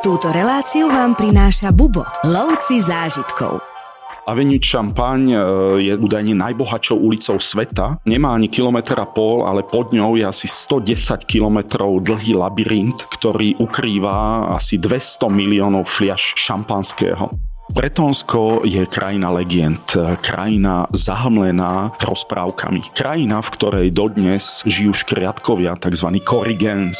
Túto reláciu vám prináša Bubo, lovci zážitkov. Avenue Champagne e, je údajne najbohatšou ulicou sveta. Nemá ani kilometr a pol, ale pod ňou je asi 110 kilometrov dlhý labyrint, ktorý ukrýva asi 200 miliónov fliaš šampanského. Bretonsko je krajina legend, krajina zahamlená rozprávkami. Krajina, v ktorej dodnes žijú škriatkovia, tzv. korrigens.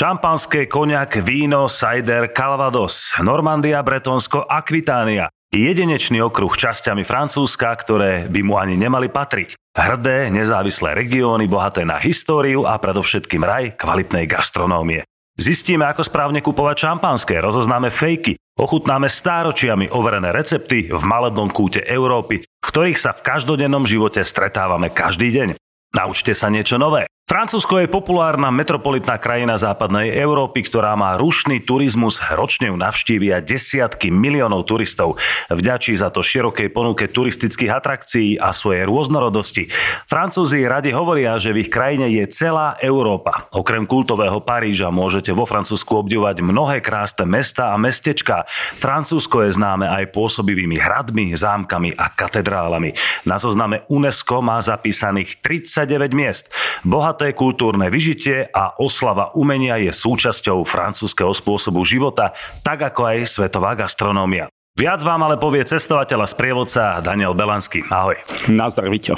Šampanské, koniak, víno, cider, Calvados, Normandia, Bretonsko, Akvitánia. Jedinečný okruh časťami Francúzska, ktoré by mu ani nemali patriť. Hrdé, nezávislé regióny, bohaté na históriu a predovšetkým raj kvalitnej gastronómie. Zistíme, ako správne kupovať šampanské, rozoznáme fejky, ochutnáme stáročiami overené recepty v malebnom kúte Európy, ktorých sa v každodennom živote stretávame každý deň. Naučte sa niečo nové. Francúzsko je populárna metropolitná krajina západnej Európy, ktorá má rušný turizmus. Ročne ju navštívia desiatky miliónov turistov. Vďačí za to širokej ponuke turistických atrakcií a svojej rôznorodosti. Francúzi radi hovoria, že v ich krajine je celá Európa. Okrem kultového Paríža môžete vo Francúzsku obdivovať mnohé krásne mesta a mestečka. Francúzsko je známe aj pôsobivými hradmi, zámkami a katedrálami. Na zozname UNESCO má zapísaných 39 miest. Bohat bohaté kultúrne vyžitie a oslava umenia je súčasťou francúzského spôsobu života, tak ako aj svetová gastronómia. Viac vám ale povie cestovateľ a sprievodca Daniel Belanský. Ahoj. Nazdar, Vito.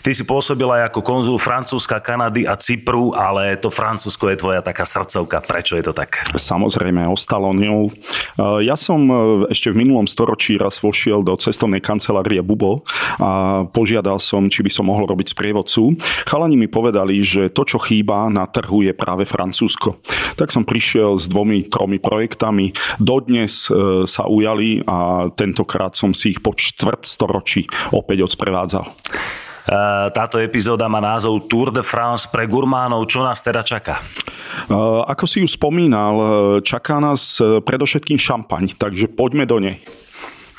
Ty si pôsobil aj ako konzul Francúzska, Kanady a Cypru, ale to Francúzsko je tvoja taká srdcovka. Prečo je to tak? Samozrejme, ostalo ňou. E, ja som e, ešte v minulom storočí raz vošiel do cestovnej kancelárie Bubo a požiadal som, či by som mohol robiť sprievodcu. Chalani mi povedali, že to, čo chýba na trhu, je práve Francúzsko. Tak som prišiel s dvomi, tromi projektami. Dodnes e, sa ujali a tentokrát som si ich po čtvrt storočí opäť odsprevádzal. Táto epizóda má názov Tour de France pre gurmánov. Čo nás teda čaká? Ako si už spomínal, čaká nás predovšetkým šampaň, takže poďme do nej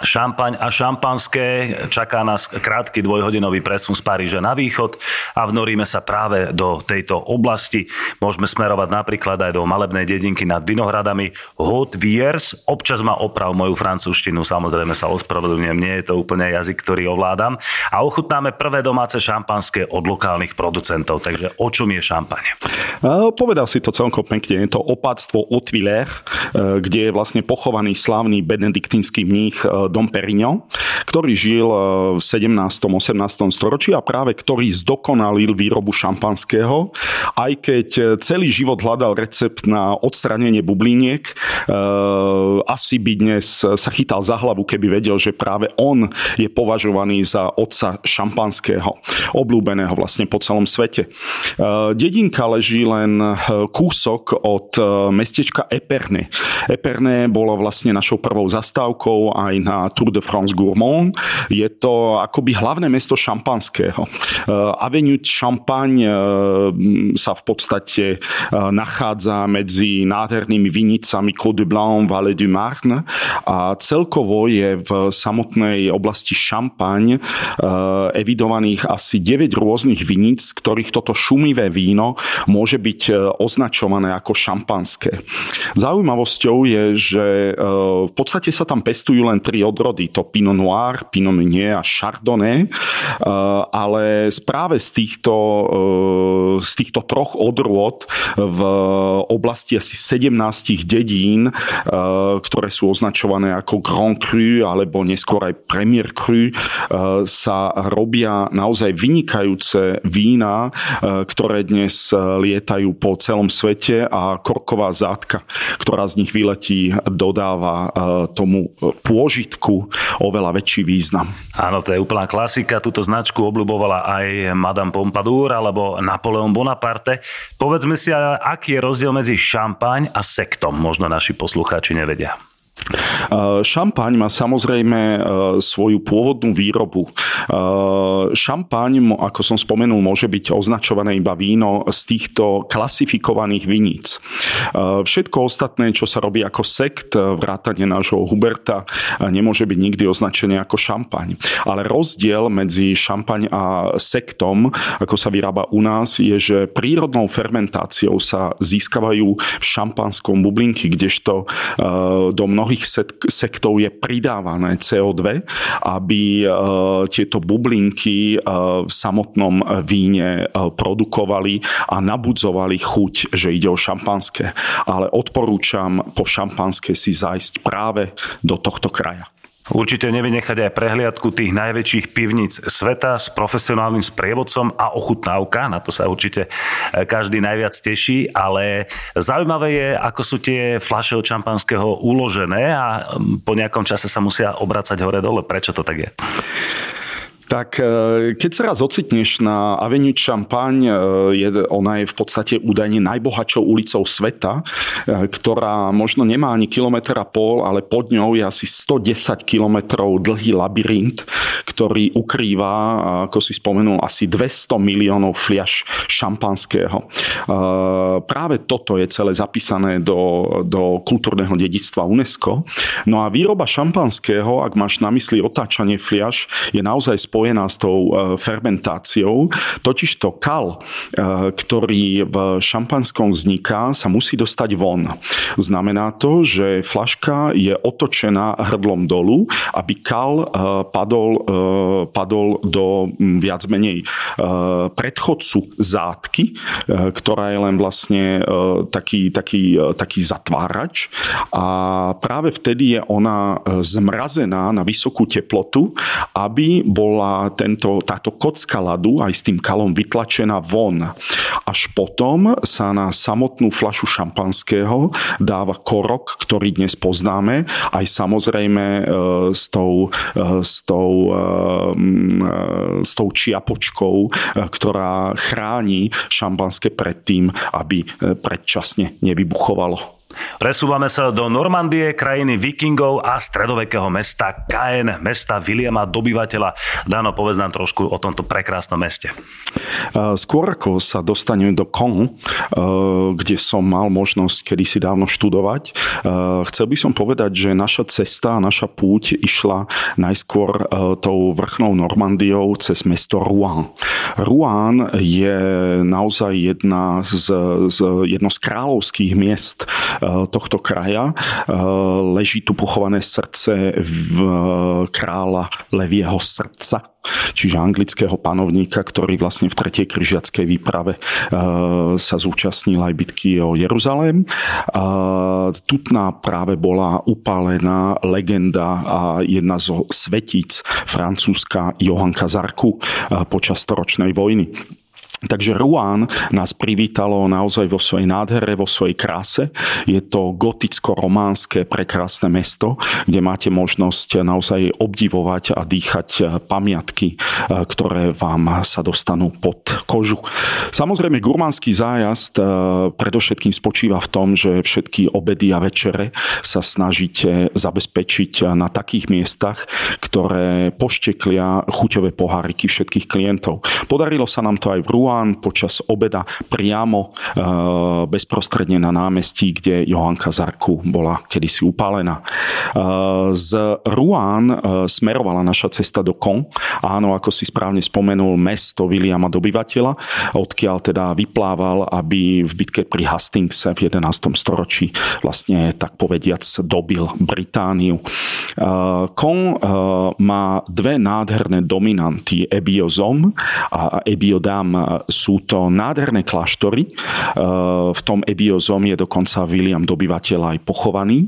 šampaň a šampanské. Čaká nás krátky dvojhodinový presun z Paríža na východ a vnoríme sa práve do tejto oblasti. Môžeme smerovať napríklad aj do malebnej dedinky nad Vinohradami Haute Viers. Občas ma oprav moju francúzštinu, samozrejme sa ospravedlňujem, nie je to úplne jazyk, ktorý ovládam. A ochutnáme prvé domáce šampanské od lokálnych producentov. Takže o čom je šampaň? Povedal si to celkom pekne. Je to opáctvo Otviller, kde je vlastne pochovaný slávny benediktínsky mních Dom Perignon, ktorý žil e, v 17. 18. storočí a práve ktorý zdokonalil výrobu šampanského, aj keď celý život hľadal recept na odstranenie bubliniek, e, asi by dnes sa chytal za hlavu, keby vedel, že práve on je považovaný za otca šampanského, oblúbeného vlastne po celom svete. E, dedinka leží len kúsok od mestečka Epernay. Epernay bolo vlastne našou prvou zastávkou aj na na Tour de France Gourmand. Je to akoby hlavné mesto šampanského. Eh, Avenue Champagne eh, sa v podstate eh, nachádza medzi nádhernými vinicami Côte de Blanc, Vallée du Marne a celkovo je v samotnej oblasti Champagne evidovaných asi 9 rôznych viníc, z ktorých toto šumivé víno môže byť označované ako šampanské. Zaujímavosťou je, že v podstate sa tam pestujú len tri odrody, to Pinot Noir, Pinot Meunier a Chardonnay, eh, ale práve z týchto, eh, z týchto troch odrôd v oblasti asi 17 dedín, eh, ktoré sú označované ako Grand Cru alebo neskôr aj Premier Cru, sa robia naozaj vynikajúce vína, ktoré dnes lietajú po celom svete a korková zátka, ktorá z nich vyletí, dodáva tomu pôžitku značku oveľa väčší význam. Áno, to je úplná klasika. Túto značku obľúbovala aj Madame Pompadour alebo Napoleon Bonaparte. Povedzme si, aký je rozdiel medzi šampaň a sektom. Možno naši poslucháči nevedia. Šampaň má samozrejme svoju pôvodnú výrobu. šampaň, ako som spomenul, môže byť označované iba víno z týchto klasifikovaných viníc. Všetko ostatné, čo sa robí ako sekt, vrátane nášho Huberta, nemôže byť nikdy označené ako šampaň. Ale rozdiel medzi šampaň a sektom, ako sa vyrába u nás, je, že prírodnou fermentáciou sa získavajú v šampanskom bublinky, kdežto do mnohých sektov je pridávané CO2, aby tieto bublinky v samotnom víne produkovali a nabudzovali chuť, že ide o šampanské. Ale odporúčam po šampanské si zajsť práve do tohto kraja. Určite nevynechať aj prehliadku tých najväčších pivníc sveta s profesionálnym sprievodcom a ochutnávka, na to sa určite e, každý najviac teší, ale zaujímavé je, ako sú tie fľaše od šampanského uložené a po nejakom čase sa musia obracať hore-dole. Prečo to tak je? Tak e, keď sa raz ocitneš na Avenue Champagne, e, je, ona je v podstate údajne najbohatšou ulicou sveta, e, ktorá možno nemá ani kilometr a pol, ale pod ňou je asi 110 kilometrov dlhý labyrint, ktorý ukrýva, ako si spomenul, asi 200 miliónov fliaš šampanského. Práve toto je celé zapísané do, do kultúrneho dedictva UNESCO. No a výroba šampanského, ak máš na mysli otáčanie fliaš, je naozaj spojená s tou e, fermentáciou. Totižto kal, e, ktorý v šampanskom vzniká, sa musí dostať von. Znamená to, že flaška je otočená hrdlom dolu, aby kal e, padol, padol do viac menej predchodcu zátky, ktorá je len vlastne taký, taký, taký zatvárač a práve vtedy je ona zmrazená na vysokú teplotu, aby bola bola tento, táto kocka ľadu aj s tým kalom vytlačená von. Až potom sa na samotnú flašu šampanského dáva korok, ktorý dnes poznáme, aj samozrejme e, s tou, e, s tou, e, s tou čiapočkou, ktorá chráni šampanské pred tým, aby predčasne nevybuchovalo. Presúvame sa do Normandie, krajiny vikingov a stredovekého mesta Caen, mesta Williama dobyvateľa. Dano, povedz nám trošku o tomto prekrásnom meste. Skôr ako sa dostanem do Caen, kde som mal možnosť kedysi dávno študovať, chcel by som povedať, že naša cesta, naša púť išla najskôr tou vrchnou Normandiou cez mesto Rouen. Rouen je naozaj jedna z, z, jedno z kráľovských miest tohto kraja. Leží tu pochované srdce v kráľa Levieho srdca čiže anglického panovníka, ktorý vlastne v tretej križiackej výprave sa zúčastnil aj bitky o Jeruzalém. Tutná práve bola upálená legenda a jedna zo svetíc francúzska Johanka Zarku počas storočnej vojny. Takže Ruán nás privítalo naozaj vo svojej nádhere, vo svojej kráse. Je to goticko-románske prekrásne mesto, kde máte možnosť naozaj obdivovať a dýchať pamiatky, e, ktoré vám sa dostanú pod kožu. Samozrejme, gurmánsky zájazd e, predovšetkým spočíva v tom, že všetky obedy a večere sa snažíte zabezpečiť na takých miestach, ktoré pošteklia chuťové poháriky všetkých klientov. Podarilo sa nám to aj v Ruán, Rouen počas obeda priamo e, bezprostredne na námestí, kde Johanka Zarku bola kedysi upálená. E, z Rouen e, smerovala naša cesta do Kon. Áno, ako si správne spomenul, mesto Williama dobyvateľa, odkiaľ teda vyplával, aby v bitke pri Hastingse v 11. storočí vlastne tak povediac dobil Britániu. Kon má dve nádherné dominanty Ebiozom a Ebiodam sú to nádherné kláštory. E, v tom Ebiozom je dokonca William dobyvateľ aj pochovaný. E,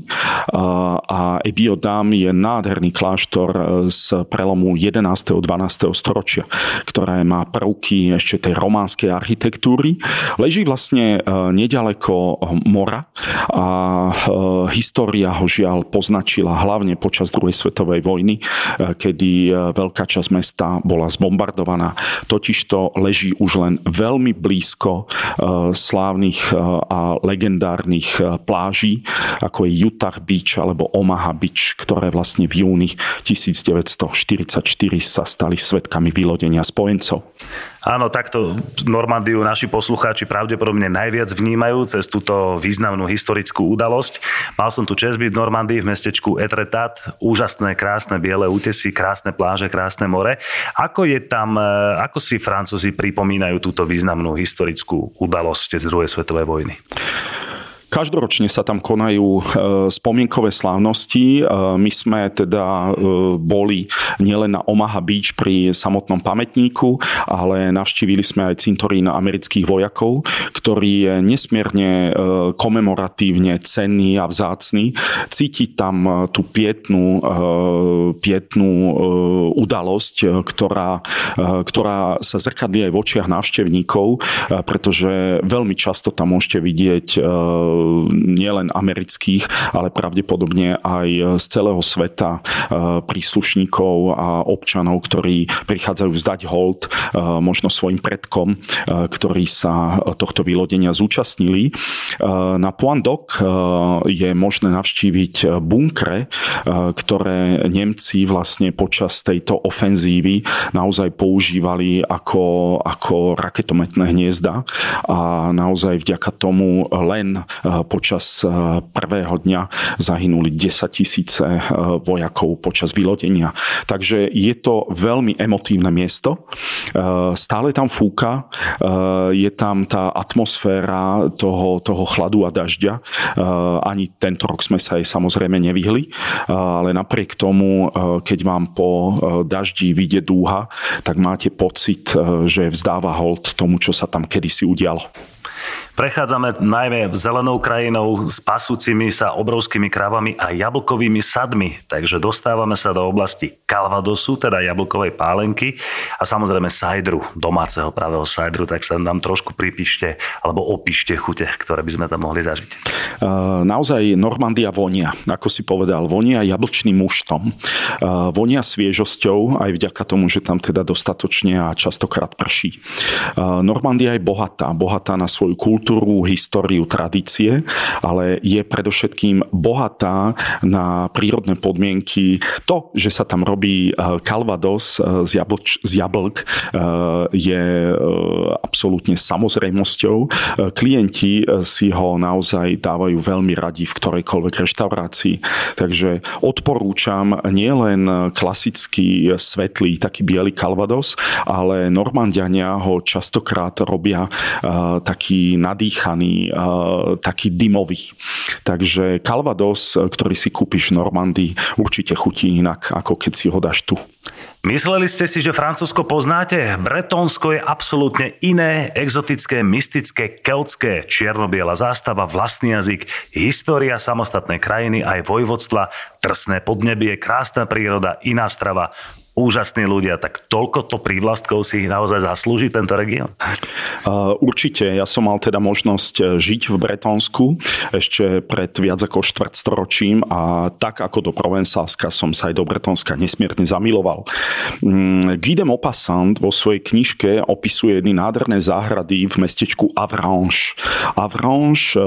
a Ebiodam je nádherný kláštor e, z prelomu 11. a 12. storočia, ktoré má prvky ešte tej románskej architektúry. Leží vlastne nedaleko mora a história ho žiaľ poznačila hlavne počas druhej svetovej vojny, kedy veľká časť mesta bola zbombardovaná. Totižto leží už len veľmi blízko slávnych a legendárnych pláží, ako je Utah Beach alebo Omaha Beach, ktoré vlastne v júni 1944 sa stali svetkami vylodenia spojencov. Áno, takto Normandiu naši poslucháči pravdepodobne najviac vnímajú cez túto významnú historickú udalosť. Mal som tu čest byť v Normandii v mestečku Etretat. Úžasné, krásne biele útesy, krásne pláže, krásne more. Ako je tam, e, ako si Francúzi pripomínajú túto významnú historickú udalosť z druhej svetovej vojny? Každoročne sa tam konajú e, spomienkové slávnosti. E, my sme teda e, boli nielen na Omaha Beach pri samotnom pamätníku, ale navštívili sme aj cintorín amerických vojakov, ktorý je nesmierne komemoratívne cenný a vzácný. Cítiť tam tú pietnú, pietnú udalosť, ktorá, ktorá sa zrkadlí aj v očiach návštevníkov, pretože veľmi často tam môžete vidieť nielen amerických, ale pravdepodobne aj z celého sveta e, príslušníkov a občanov, ktorí prichádzajú vzdať hold e, možno svojim predkom, e, ktorí sa tohto vylodenia zúčastnili. Na Point Doc je možné navštíviť bunkre, ktoré Nemci vlastne počas tejto ofenzívy naozaj používali ako, ako raketometné hniezda a naozaj vďaka tomu len počas prvého dňa zahynuli 10 tisíce eh, vojakov počas vylodenia. Takže je to veľmi emotívne miesto. Eh, stále tam fúka, je tam tá atmosféra toho, toho chladu a dažďa. Ani tento rok sme sa jej samozrejme nevyhli, ale napriek tomu, keď vám po daždi vyjde dúha, tak máte pocit, že vzdáva hold tomu, čo sa tam kedysi udialo. Prechádzame najmä zelenou krajinou s pasúcimi sa obrovskými krávami a jablkovými sadmi, takže dostávame sa do oblasti Calvadosu, teda jablkovej pálenky a samozrejme sajdru, domáceho pravého sajdru, tak sa nám trošku pripíšte alebo opíšte chute, ktoré by sme tam mohli zažiť. Naozaj Normandia vonia, ako si povedal, vonia jablčným muštom. Vonia sviežosťou aj vďaka tomu, že tam teda dostatočne a častokrát prší. Normandia je bohatá, bohatá na svoju kultúru, kultúru, históriu, tradície, ale je predovšetkým bohatá na prírodné podmienky. To, že sa tam robí kalvados e, z, jablč, z jablk, e, je e, absolútne samozrejmosťou. Klienti si ho naozaj dávajú veľmi radi v ktorejkoľvek reštaurácii. Takže odporúčam nielen klasický svetlý, taký biely kalvados, ale Normandiania ho častokrát robia taký nad nadýchaný, taký dymový. Takže Calvados, ktorý si kúpiš v Normandii, určite chutí inak, ako keď si ho dáš tu. Mysleli ste si, že Francúzsko poznáte? Bretónsko je absolútne iné, exotické, mystické, keltské, čiernobiela zástava, vlastný jazyk, história samostatnej krajiny, aj vojvodstva, trsné podnebie, krásna príroda, iná strava, úžasní ľudia, tak toľko to prívlastkov si naozaj zaslúži tento región? Určite. Ja som mal teda možnosť e, žiť v Bretonsku ešte pred viac ako štvrtstoročím a tak ako do Provensalska som sa aj do Bretonska nesmierne zamiloval. Mm, Guy de Maupassant vo svojej knižke opisuje jedny nádherné záhrady v mestečku Avranches. Avranches, e,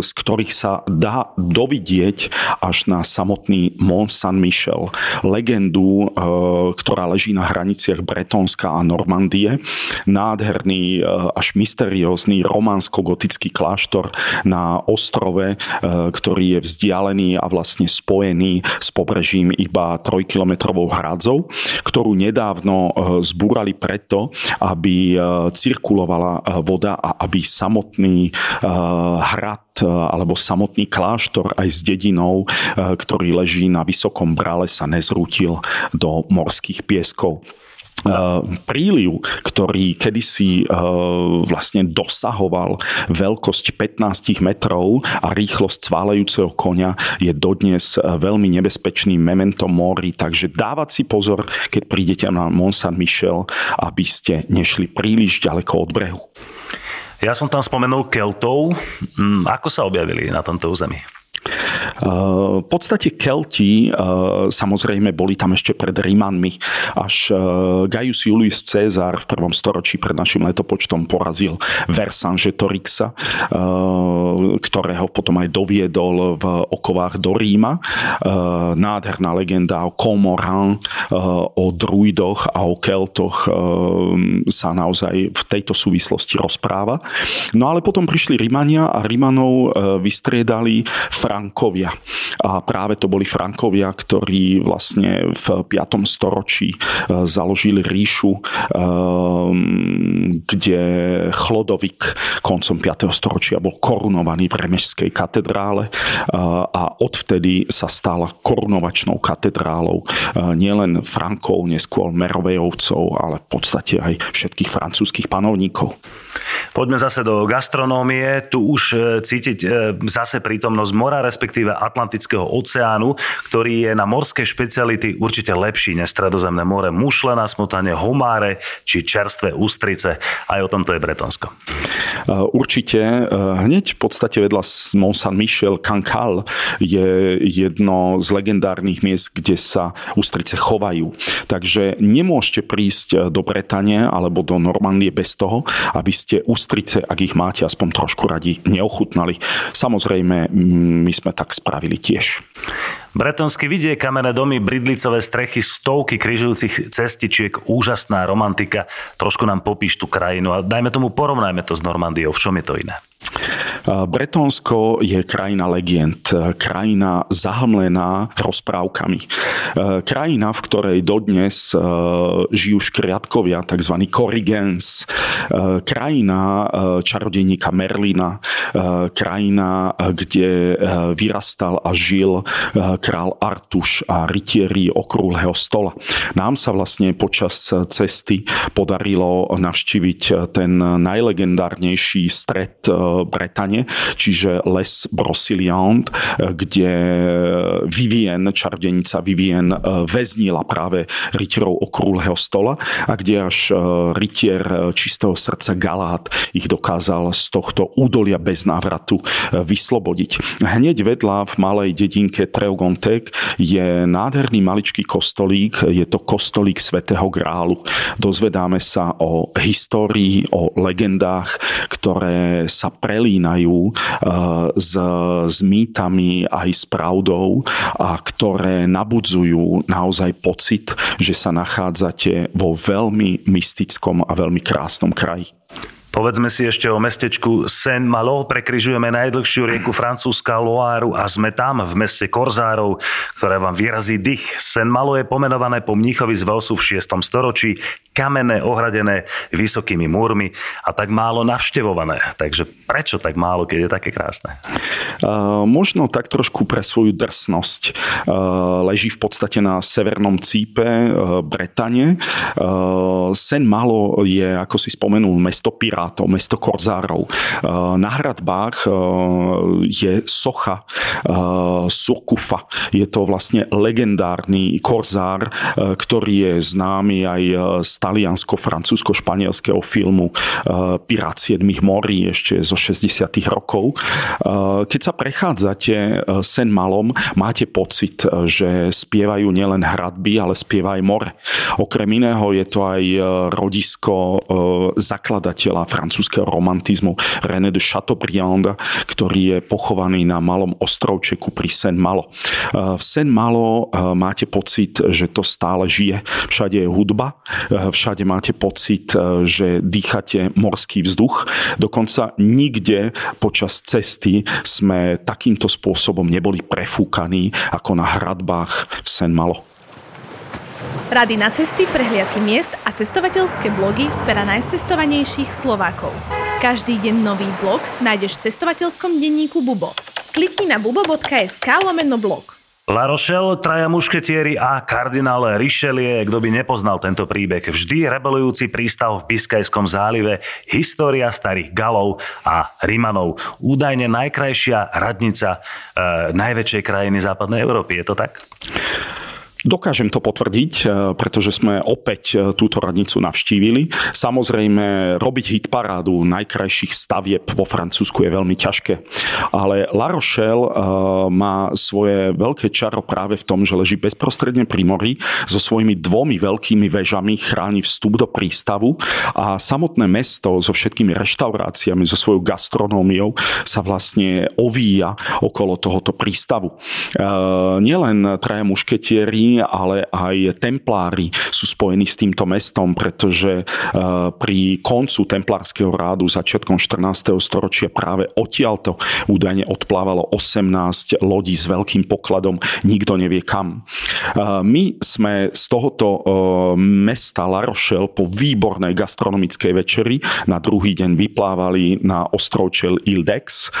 z ktorých sa dá dovidieť až na samotný Mont Saint-Michel. Legendu e, ktorá leží na hraniciach Bretonska a Normandie. Nádherný, e, až mysteriózny románsko-gotický kláštor na ostrove, e, ktorý je vzdialený a vlastne spojený s pobrežím iba trojkilometrovou hradzou, ktorú nedávno e, zbúrali preto, aby cirkulovala voda a aby samotný hrad alebo samotný kláštor aj s dedinou, ktorý leží na vysokom brále, sa nezrútil do morských pieskov príliv, ktorý kedysi vlastne dosahoval veľkosť 15 metrov a rýchlosť cválejúceho konia je dodnes veľmi nebezpečným mementom mori, takže dávať si pozor, keď prídete na Mont Saint-Michel, aby ste nešli príliš ďaleko od brehu. Ja som tam spomenul Keltov. Mm, ako sa objavili na tomto území? V podstate Kelti samozrejme boli tam ešte pred Rímanmi. Až Gaius Julius Caesar v prvom storočí pred našim letopočtom porazil Vercingetorixa, ktorého potom aj doviedol v okovách do Ríma. Nádherná legenda o Comoran, o druidoch a o keltoch sa naozaj v tejto súvislosti rozpráva. No ale potom prišli Rímania a Rímanov vystriedali Frankovia. A práve to boli Frankovia, ktorí vlastne v 5. storočí založili ríšu, kde Chlodovik koncom 5. storočia bol korunovaný v Remešskej katedrále a odvtedy sa stal korunovačnou katedrálou nielen Frankov, neskôr Merovejovcov, ale v podstate aj všetkých francúzskych panovníkov. Poďme zase do gastronómie. Tu už e, cítiť e, zase prítomnosť mora, respektíve Atlantického oceánu, ktorý je na morské špeciality určite lepší než Stredozemné more. Mušle na smotanie, homáre či čerstvé ústrice. Aj o tomto je Bretonsko. E, určite. Hneď v podstate vedľa Mont Saint-Michel Cancale je jedno z legendárnych miest, kde sa ústrice chovajú. Takže nemôžete prísť do Bretane alebo do Normandie bez toho, aby ste ústrice, ak ich máte aspoň trošku radi, neochutnali. Samozrejme, my sme tak spravili tiež. Bretonský vidie, kamenné domy, bridlicové strechy, stovky križujúcich cestičiek, úžasná romantika. Trošku nám popíš tú krajinu a dajme tomu, porovnajme to s Normandiou. V čom je to iné? Bretonsko je krajina legend, krajina zahamlená rozprávkami. Krajina, v ktorej dodnes žijú škriatkovia, tzv. korigens. Krajina čarodejníka Merlina. Krajina, kde vyrastal a žil král Artuš a rytieri okrúhleho stola. Nám sa vlastne počas cesty podarilo navštíviť ten najlegendárnejší stred Bretane, čiže Les Brociliand, kde Vivien, čardenica Vivien, väznila práve rytierov okrúhleho stola a kde až e, rytier čistého srdca Galát ich dokázal z tohto údolia bez návratu e, vyslobodiť. Hneď vedľa v malej dedinke Treugontek je nádherný maličký kostolík, je to kostolík svätého Grálu. Dozvedáme sa o histórii, o legendách, ktoré sa prelínajú eh, s, s mýtami aj s pravdou a ktoré nabudzujú naozaj pocit, že sa nachádzate vo veľmi mystickom a veľmi krásnom kraji. Povedzme si ešte o mestečku Saint-Malo. Prekryžujeme najdlhšiu rieku Francúzska Loáru a sme tam v meste Korzárov, ktoré vám vyrazí dých. Saint-Malo je pomenované po mníchovi z Velsu v 6. storočí, kamenné, ohradené vysokými múrmi a tak málo navštevované. Takže prečo tak málo, keď je také krásne? Uh, možno tak trošku pre svoju drsnosť. Uh, leží v podstate na severnom cípe uh, Bretane. Uh, Saint-Malo je, ako si spomenul, mesto Pirát pirátov, mesto korzárov. Eh, na hradbách eh, je socha eh, Surkufa. Je to vlastne legendárny korzár, ktorý je známy aj z taliansko-francúzsko-španielského filmu Pirát 7 morí ešte zo 60 rokov. Keď sa prechádzate sen malom, máte pocit, že spievajú nielen hradby, ale spieva aj more. Okrem iného je to aj rodisko zakladateľa francúzského romantizmu René de Chateaubriand, ktorý je pochovaný na malom ostrovčeku pri Saint-Malo. V Saint-Malo eh, máte pocit, že to stále žije. Všade je hudba, eh, všade máte pocit, eh, že dýchate morský vzduch. Dokonca nikde počas cesty sme takýmto spôsobom neboli prefúkaní ako na hradbách v Saint-Malo. Rady na cesty, prehliadky miest a cestovateľské blogy z najcestovanejších Slovákov. Každý deň nový blog nájdeš v cestovateľskom denníku Bubo. Klikni na bubo.sk lomeno blog. La Rochelle, traja mušketieri a kardinál Richelieu, kto by nepoznal tento príbeh. Vždy rebelujúci prístav v Biskajskom zálive, história starých Galov a Rimanov. Údajne najkrajšia radnica e, najväčšej krajiny západnej Európy, je to tak? Dokážem to potvrdiť, e, pretože sme opäť e, túto radnicu navštívili. Samozrejme, robiť hit parádu najkrajších stavieb vo Francúzsku je veľmi ťažké. Ale La Rochelle e, má svoje veľké čaro práve v tom, že leží bezprostredne pri mori so svojimi dvomi veľkými vežami, chráni vstup do prístavu a samotné mesto so všetkými reštauráciami, so svojou gastronómiou sa vlastne ovíja okolo tohoto prístavu. Nielen traja mušketieri ale aj templári sú spojení s týmto mestom, pretože e, pri koncu templárskeho rádu začiatkom 14. storočia práve odtiaľto údajne odplávalo 18 lodí s veľkým pokladom, nikto nevie kam. E, my sme z tohoto e, mesta La Rochelle po výbornej gastronomickej večeri na druhý deň vyplávali na ostrovčel Ildex.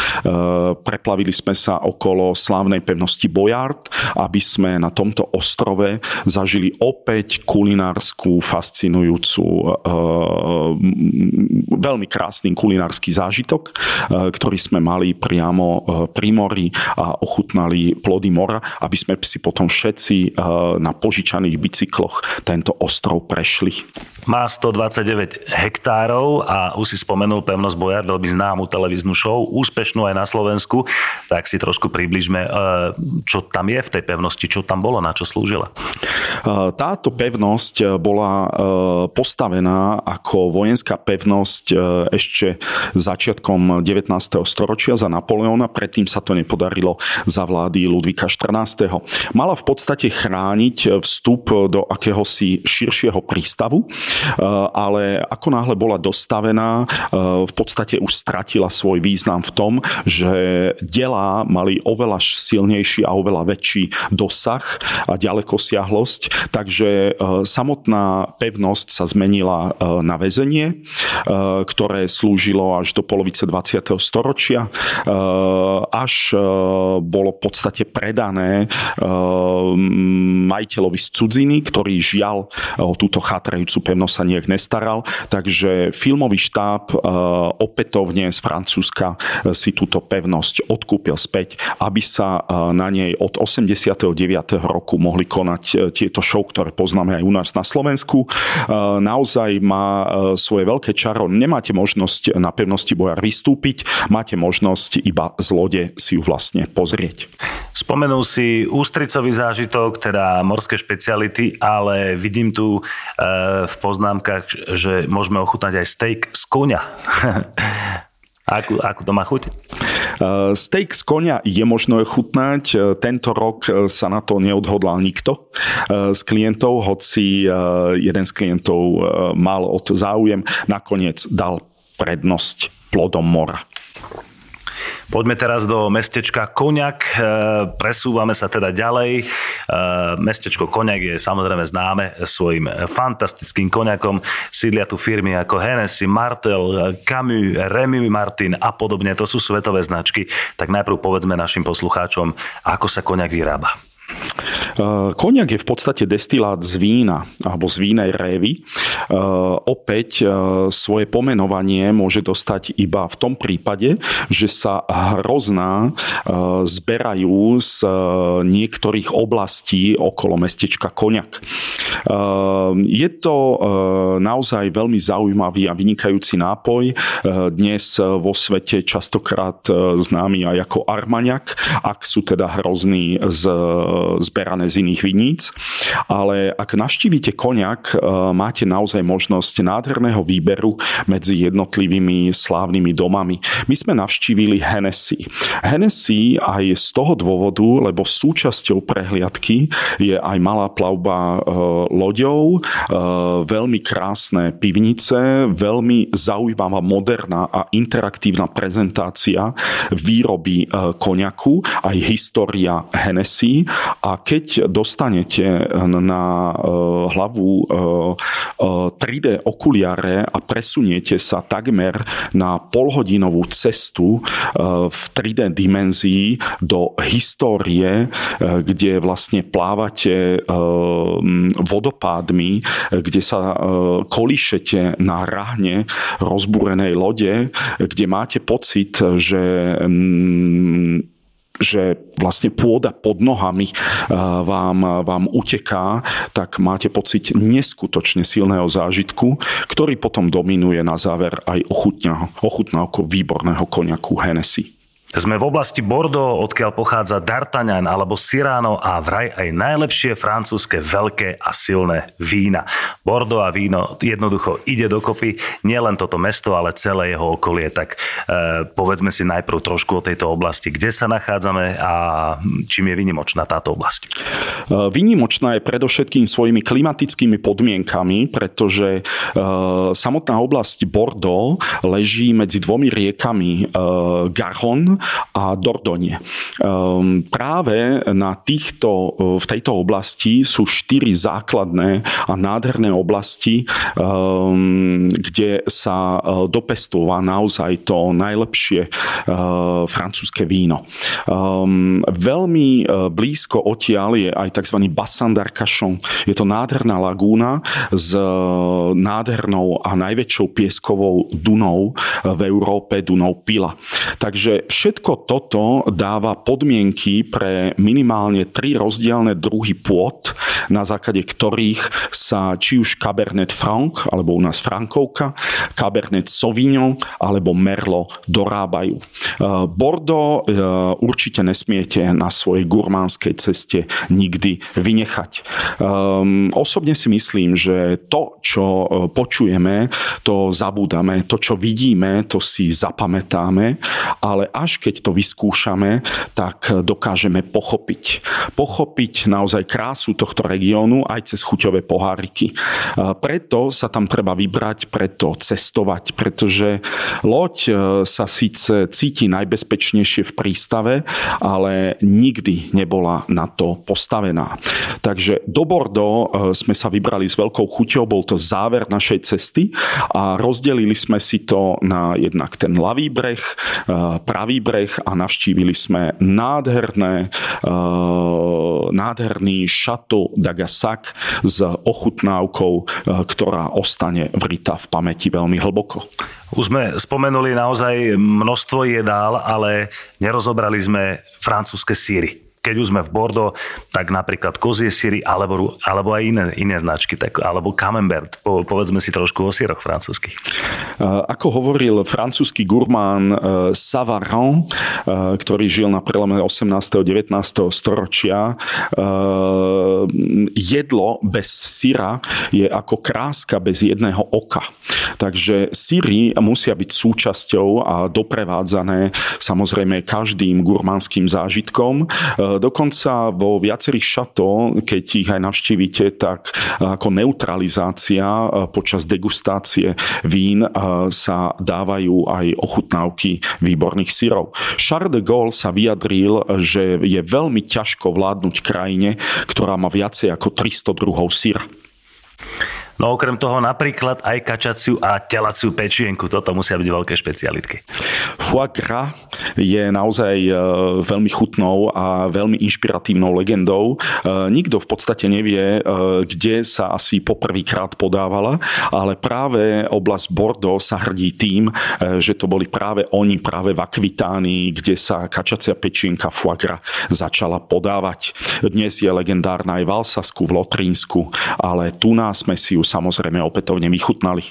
Preplavili sme sa okolo slávnej pevnosti Boyard, aby sme na tomto ostrove ostrove zažili opäť kulinárskú, fascinujúcu, e, veľmi krásny kulinársky zážitok, e, ktorý sme mali priamo e, pri mori a ochutnali plody mora, aby sme si potom všetci na požičaných bicykloch tento ostrov prešli. Má 129 hektárov a už si spomenul pevnosť Bojard, veľmi známu televíznu show, úspešnú aj na Slovensku, tak si trošku približme, čo tam je v tej pevnosti, čo tam bolo, na čo slúži slúžila? Táto pevnosť bola postavená ako vojenská pevnosť ešte začiatkom 19. storočia za Napoleona, predtým sa to nepodarilo za vlády Ludvika XIV. Mala v podstate chrániť vstup do akéhosi širšieho prístavu, ale ako náhle bola dostavená, v podstate už stratila svoj význam v tom, že delá mali oveľa silnejší a oveľa väčší dosah a ďalej ďalekosiahlosť, takže e, samotná pevnosť sa zmenila e, na väzenie, e, ktoré slúžilo až do polovice 20. storočia, až bolo v podstate predané majiteľovi z cudziny, ktorý žial o túto chátrajúcu pevnosť sa nejak nestaral, takže filmový štáb opätovne z Francúzska si túto pevnosť odkúpil späť, aby sa na nej od 89. roku mohli konať e, tieto show, ktoré poznáme aj u nás na Slovensku. E, naozaj má e, svoje veľké čaro. Nemáte možnosť na pevnosti Bojar vystúpiť, máte možnosť iba z lode si ju vlastne pozrieť. Spomenul si ústricový zážitok, teda morské špeciality, ale vidím tu v poznámkach, že môžeme ochutnať aj steak z koňa. Akú, akú to má chuť? Uh, steak z konia je možno chutnať. Uh, tento rok uh, sa na to neodhodlal nikto z klientov, hoci jeden z klientov mal o to záujem. Nakoniec dal prednosť plodom mora. Poďme teraz do mestečka Koňak. E, presúvame sa teda ďalej. E, mestečko Koňak je samozrejme známe svojim fantastickým koňakom. Sídlia tu firmy ako Hennessy, Martel, Camus, Remy Martin a podobne. To sú svetové značky. Tak najprv povedzme našim poslucháčom, ako sa koňak vyrába. Eh, koniak je v podstate destilát z vína alebo z vínej révy. Eh, opäť eh, svoje pomenovanie môže dostať iba v tom prípade, že sa hrozná zberajú z niektorých oblastí okolo mestečka Koniak. Je to naozaj veľmi zaujímavý a vynikajúci nápoj. Dnes vo svete častokrát známy aj ako armaňak, ak sú teda hrozní z zberané z iných viníc. Ale ak navštívite koniak, e, máte naozaj možnosť nádherného výberu medzi jednotlivými slávnymi domami. My sme navštívili Hennessy. Hennessy aj z toho dôvodu, lebo súčasťou prehliadky je aj malá plavba e, loďou, e, veľmi krásne pivnice, veľmi zaujímavá, moderná a interaktívna prezentácia výroby koniaku, aj história Hennessy a keď dostanete na e, hlavu 3D e, e, okuliare a presuniete sa takmer na polhodinovú cestu v 3D dimenzii do histórie, kde vlastne plávate vodopádmi, kde sa kolíšete na rahne rozbúrenej lode, kde máte pocit, že že vlastne pôda pod nohami vám, vám uteká, tak máte pocit neskutočne silného zážitku, ktorý potom dominuje na záver aj ochutnávkou výborného koniaku Hennessy. Sme v oblasti Bordeaux, odkiaľ pochádza D'Artagnan alebo Cyrano a vraj aj najlepšie francúzske veľké a silné vína. Bordeaux a víno jednoducho ide dokopy, nielen toto mesto, ale celé jeho okolie. Tak e, povedzme si najprv trošku o tejto oblasti, kde sa nachádzame a čím je vynimočná táto oblasť. E, vynimočná je predovšetkým svojimi klimatickými podmienkami, pretože e, samotná oblasť Bordeaux leží medzi dvomi riekami e, Garonne a Dordogne. Ehm, práve na týchto, e, v tejto oblasti sú štyri základné a nádherné oblasti, ehm, kde sa e, dopestúva naozaj to najlepšie e, francúzske víno. Ehm, veľmi blízko odtiaľ je aj tzv. Bassin d'Arcachon. Je to nádherná lagúna s nádhernou a najväčšou pieskovou dunou v Európe, dunou Pila. Takže všetko Všetko toto dáva podmienky pre minimálne tri rozdielne druhy pôd, na základe ktorých sa či už Cabernet Franc, alebo u nás Frankovka, Cabernet Sauvignon alebo Merlot dorábajú. E, Bordeaux e, určite nesmiete na svojej gurmánskej ceste nikdy vynechať. E, osobne si myslím, že to, čo počujeme, to zabúdame, to, čo vidíme, to si zapamätáme, ale až keď to vyskúšame, tak dokážeme pochopiť. Pochopiť naozaj krásu tohto regiónu aj cez chuťové poháriky. Preto sa tam treba vybrať, preto cestovať, pretože loď e, sa síce cíti najbezpečnejšie v prístave, ale nikdy nebola na to postavená. Takže do Bordeaux e, sme sa vybrali s veľkou chuťou, bol to záver našej cesty a rozdelili sme si to na jednak ten ľavý breh, e, pravý breh breh a navštívili sme nádherné, uh, nádherný šato Dagasak s ochutnávkou, uh, ktorá ostane vrita v pamäti veľmi hlboko. Už sme spomenuli naozaj množstvo jedál, ale nerozobrali sme francúzske síry keď už sme v Bordeaux, tak napríklad kozie síry alebo, alebo aj iné, iné značky, tak, alebo camembert. Po, povedzme si trošku o síroch francúzskych. Ako hovoril francúzsky gurmán e, Savarin, e, ktorý žil na prelome 18. a 19. storočia, jedlo bez syra je ako kráska bez jedného oka. Takže syry musia byť súčasťou a doprevádzané samozrejme každým gurmánskym zážitkom Dokonca vo viacerých šato, keď ich aj navštívite, tak ako neutralizácia počas degustácie vín sa dávajú aj ochutnávky výborných syrov. Charles de Gaulle sa vyjadril, že je veľmi ťažko vládnuť krajine, ktorá má viacej ako 300 druhov syra. No okrem toho napríklad aj kačaciu a telaciu pečienku. Toto musia byť veľké špecialitky. Foie gras je naozaj e, veľmi chutnou a veľmi inšpiratívnou legendou. E, nikto v podstate nevie, e, kde sa asi poprvýkrát podávala, ale práve oblasť Bordeaux sa hrdí tým, že to boli práve oni, práve v Akvitánii, kde sa kačacia pečienka foie gras začala podávať. Dnes je legendárna aj v Alsasku, v Lotrínsku, ale tu nás sme si ju samozrejme opätovne vychutnali.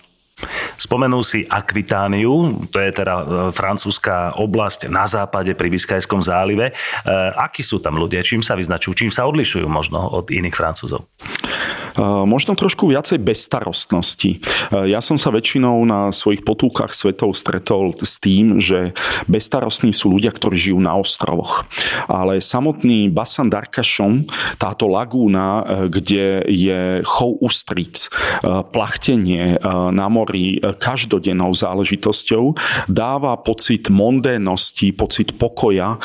Spomenul si Akvitániu, to je teda e, francúzska oblasť na západe pri Biskajskom zálive. E, akí sú tam ľudia? Čím sa vyznačujú? Čím sa odlišujú možno od iných Francúzov? Možno trošku viacej bezstarostnosti. Ja som sa väčšinou na svojich potúkach svetov stretol s tým, že bezstarostní sú ľudia, ktorí žijú na ostrovoch. Ale samotný Bassan d'Arcachon, táto lagúna, kde je chov ústric, plachtenie na mori každodennou záležitosťou, dáva pocit mondénosti, pocit pokoja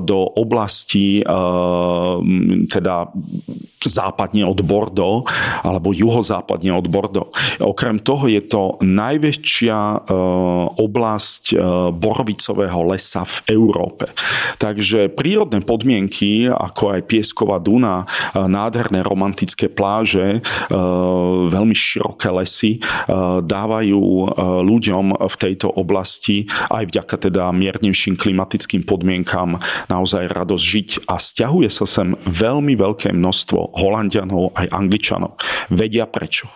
do oblasti teda západne od Bordeaux alebo juhozápadne od Bordeaux. Okrem toho je to najväčšia e, oblasť e, borovicového lesa v Európe. Takže prírodné podmienky, ako aj Piesková Duna, e, nádherné romantické pláže, veľmi široké lesy dávajú ľuďom v tejto oblasti aj vďaka teda miernejším klimatickým podmienkam naozaj radosť žiť a stiahuje sa sem veľmi veľké množstvo Holandianov, aj Angličanov. Vedia prečo.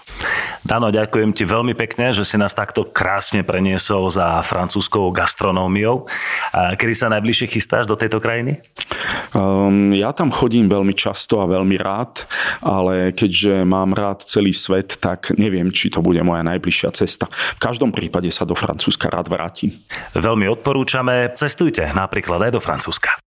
Dano, ďakujem ti veľmi pekne, že si nás takto krásne preniesol za francúzskou gastronómiou. Kedy sa najbližšie chystáš do tejto krajiny? Um, ja tam chodím veľmi často a veľmi rád, ale keďže mám rád celý svet, tak neviem, či to bude moja najbližšia cesta. V každom prípade sa do Francúzska rád vrátim. Veľmi odporúčame, cestujte napríklad aj do Francúzska.